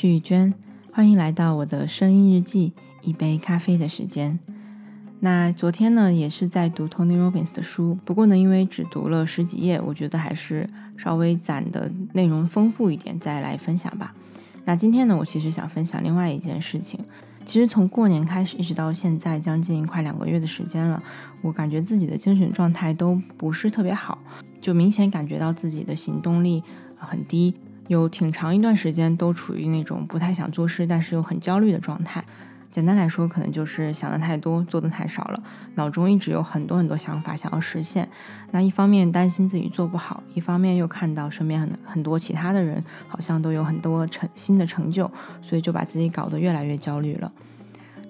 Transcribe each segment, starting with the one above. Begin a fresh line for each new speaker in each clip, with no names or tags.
是玉娟，欢迎来到我的声音日记，一杯咖啡的时间。那昨天呢，也是在读 Tony Robbins 的书，不过呢，因为只读了十几页，我觉得还是稍微攒的内容丰富一点，再来分享吧。那今天呢，我其实想分享另外一件事情。其实从过年开始，一直到现在，将近快两个月的时间了，我感觉自己的精神状态都不是特别好，就明显感觉到自己的行动力很低。有挺长一段时间都处于那种不太想做事，但是又很焦虑的状态。简单来说，可能就是想的太多，做的太少了，脑中一直有很多很多想法想要实现。那一方面担心自己做不好，一方面又看到身边很很多其他的人好像都有很多成新的成就，所以就把自己搞得越来越焦虑了。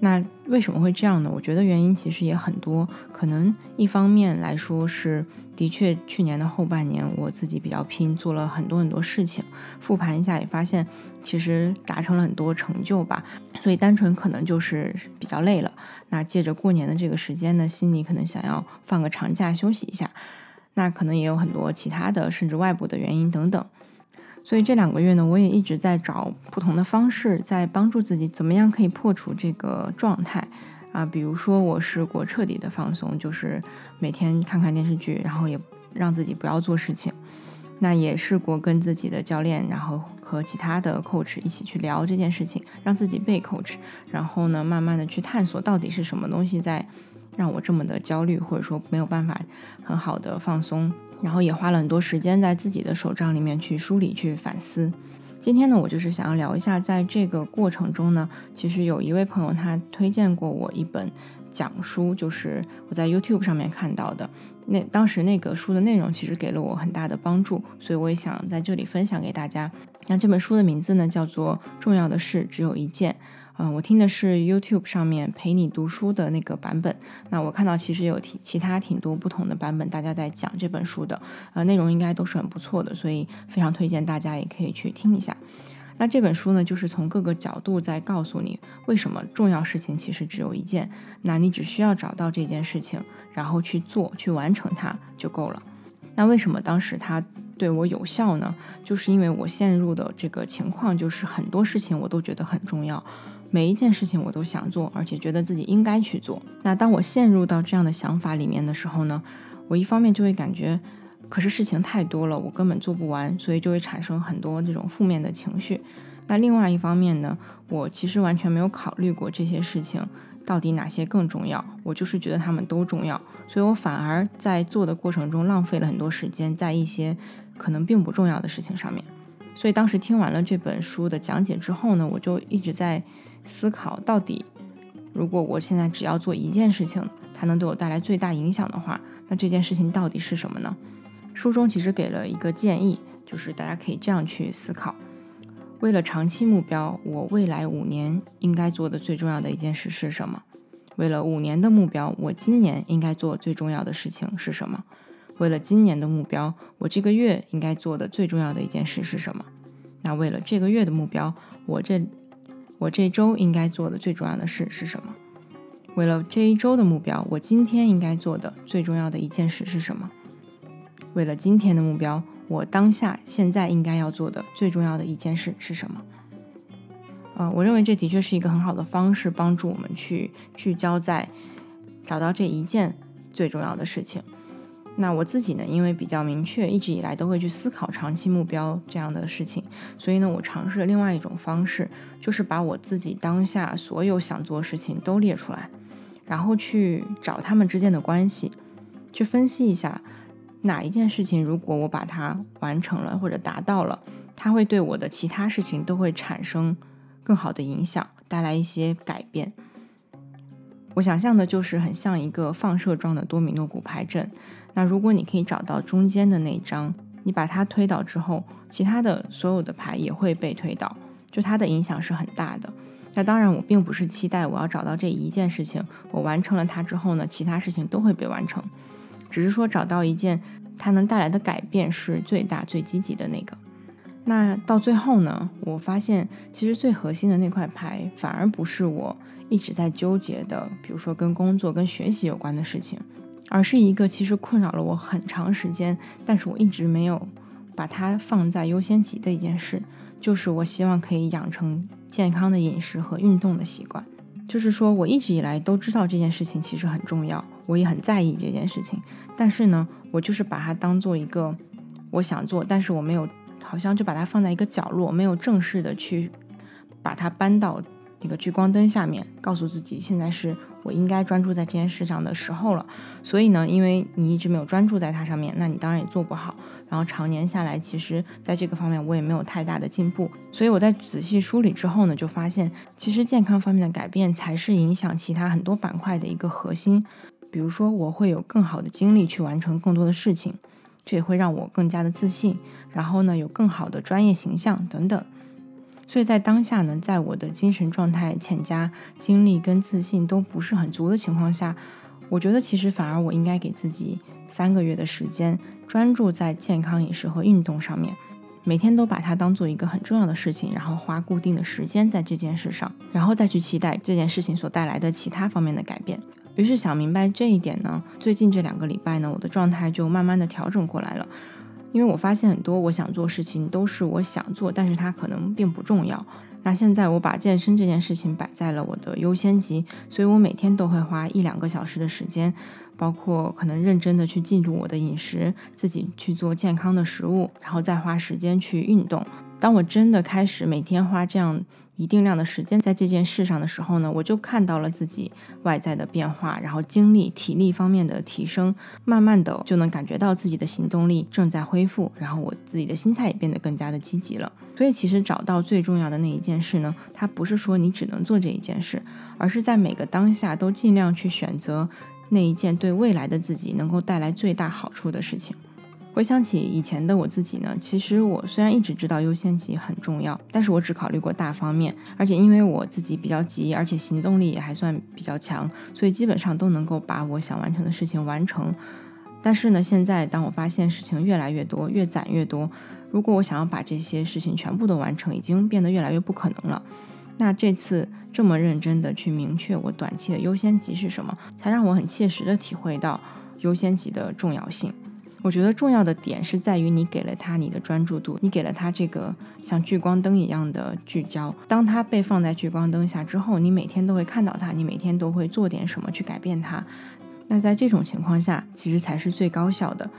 那为什么会这样呢？我觉得原因其实也很多，可能一方面来说是，的确去年的后半年我自己比较拼，做了很多很多事情，复盘一下也发现，其实达成了很多成就吧，所以单纯可能就是比较累了。那借着过年的这个时间呢，心里可能想要放个长假休息一下，那可能也有很多其他的，甚至外部的原因等等。所以这两个月呢，我也一直在找不同的方式，在帮助自己怎么样可以破除这个状态啊。比如说，我试过彻底的放松，就是每天看看电视剧，然后也让自己不要做事情。那也试过跟自己的教练，然后和其他的 coach 一起去聊这件事情，让自己被 coach，然后呢，慢慢的去探索到底是什么东西在让我这么的焦虑，或者说没有办法很好的放松。然后也花了很多时间在自己的手账里面去梳理、去反思。今天呢，我就是想要聊一下，在这个过程中呢，其实有一位朋友他推荐过我一本讲书，就是我在 YouTube 上面看到的。那当时那个书的内容其实给了我很大的帮助，所以我也想在这里分享给大家。那这本书的名字呢，叫做《重要的事只有一件》。嗯，我听的是 YouTube 上面陪你读书的那个版本。那我看到其实有挺其他挺多不同的版本，大家在讲这本书的，呃，内容应该都是很不错的，所以非常推荐大家也可以去听一下。那这本书呢，就是从各个角度在告诉你为什么重要事情其实只有一件，那你只需要找到这件事情，然后去做，去完成它就够了。那为什么当时它对我有效呢？就是因为我陷入的这个情况，就是很多事情我都觉得很重要。每一件事情我都想做，而且觉得自己应该去做。那当我陷入到这样的想法里面的时候呢，我一方面就会感觉，可是事情太多了，我根本做不完，所以就会产生很多这种负面的情绪。那另外一方面呢，我其实完全没有考虑过这些事情到底哪些更重要，我就是觉得他们都重要，所以我反而在做的过程中浪费了很多时间在一些可能并不重要的事情上面。所以当时听完了这本书的讲解之后呢，我就一直在。思考到底，如果我现在只要做一件事情，它能对我带来最大影响的话，那这件事情到底是什么呢？书中其实给了一个建议，就是大家可以这样去思考：为了长期目标，我未来五年应该做的最重要的一件事是什么？为了五年的目标，我今年应该做最重要的事情是什么？为了今年的目标，我这个月应该做的最重要的一件事是什么？那为了这个月的目标，我这。我这周应该做的最重要的事是什么？为了这一周的目标，我今天应该做的最重要的一件事是什么？为了今天的目标，我当下现在应该要做的最重要的一件事是什么？呃，我认为这的确是一个很好的方式，帮助我们去聚焦在找到这一件最重要的事情。那我自己呢，因为比较明确，一直以来都会去思考长期目标这样的事情，所以呢，我尝试了另外一种方式，就是把我自己当下所有想做的事情都列出来，然后去找他们之间的关系，去分析一下哪一件事情，如果我把它完成了或者达到了，它会对我的其他事情都会产生更好的影响，带来一些改变。我想象的就是很像一个放射状的多米诺骨牌阵。那如果你可以找到中间的那张，你把它推倒之后，其他的所有的牌也会被推倒，就它的影响是很大的。那当然，我并不是期待我要找到这一件事情，我完成了它之后呢，其他事情都会被完成，只是说找到一件它能带来的改变是最大、最积极的那个。那到最后呢，我发现其实最核心的那块牌反而不是我一直在纠结的，比如说跟工作、跟学习有关的事情。而是一个其实困扰了我很长时间，但是我一直没有把它放在优先级的一件事，就是我希望可以养成健康的饮食和运动的习惯。就是说我一直以来都知道这件事情其实很重要，我也很在意这件事情，但是呢，我就是把它当做一个我想做，但是我没有，好像就把它放在一个角落，没有正式的去把它搬到那个聚光灯下面，告诉自己现在是我应该专注在这件事上的时候了。所以呢，因为你一直没有专注在它上面，那你当然也做不好。然后常年下来，其实在这个方面我也没有太大的进步，所以我在仔细梳理之后呢，就发现其实健康方面的改变才是影响其他很多板块的一个核心。比如说，我会有更好的精力去完成更多的事情，这也会让我更加的自信，然后呢，有更好的专业形象等等。所以在当下呢，在我的精神状态欠佳、精力跟自信都不是很足的情况下，我觉得其实反而我应该给自己三个月的时间。专注在健康饮食和运动上面，每天都把它当做一个很重要的事情，然后花固定的时间在这件事上，然后再去期待这件事情所带来的其他方面的改变。于是想明白这一点呢，最近这两个礼拜呢，我的状态就慢慢的调整过来了。因为我发现很多我想做事情都是我想做，但是它可能并不重要。那现在我把健身这件事情摆在了我的优先级，所以我每天都会花一两个小时的时间。包括可能认真的去记住我的饮食，自己去做健康的食物，然后再花时间去运动。当我真的开始每天花这样一定量的时间在这件事上的时候呢，我就看到了自己外在的变化，然后精力、体力方面的提升，慢慢的就能感觉到自己的行动力正在恢复，然后我自己的心态也变得更加的积极了。所以其实找到最重要的那一件事呢，它不是说你只能做这一件事，而是在每个当下都尽量去选择。那一件对未来的自己能够带来最大好处的事情。回想起以前的我自己呢，其实我虽然一直知道优先级很重要，但是我只考虑过大方面，而且因为我自己比较急，而且行动力也还算比较强，所以基本上都能够把我想完成的事情完成。但是呢，现在当我发现事情越来越多，越攒越多，如果我想要把这些事情全部都完成，已经变得越来越不可能了。那这次这么认真的去明确我短期的优先级是什么，才让我很切实的体会到优先级的重要性。我觉得重要的点是在于你给了他你的专注度，你给了他这个像聚光灯一样的聚焦。当他被放在聚光灯下之后，你每天都会看到他，你每天都会做点什么去改变他。那在这种情况下，其实才是最高效的。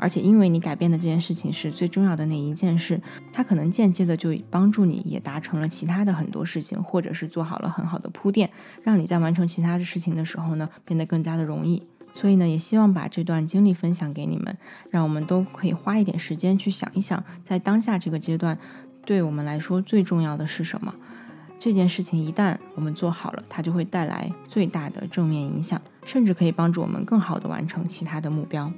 而且，因为你改变的这件事情是最重要的那一件事，它可能间接的就帮助你也达成了其他的很多事情，或者是做好了很好的铺垫，让你在完成其他的事情的时候呢，变得更加的容易。所以呢，也希望把这段经历分享给你们，让我们都可以花一点时间去想一想，在当下这个阶段，对我们来说最重要的是什么？这件事情一旦我们做好了，它就会带来最大的正面影响，甚至可以帮助我们更好的完成其他的目标。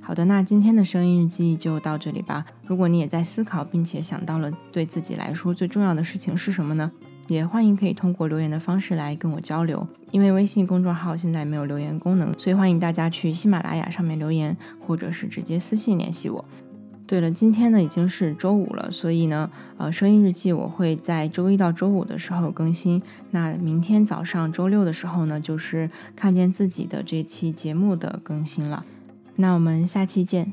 好的，那今天的声音日记就到这里吧。如果你也在思考，并且想到了对自己来说最重要的事情是什么呢？也欢迎可以通过留言的方式来跟我交流。因为微信公众号现在没有留言功能，所以欢迎大家去喜马拉雅上面留言，或者是直接私信联系我。对了，今天呢已经是周五了，所以呢，呃，声音日记我会在周一到周五的时候更新。那明天早上周六的时候呢，就是看见自己的这期节目的更新了。那我们下期见。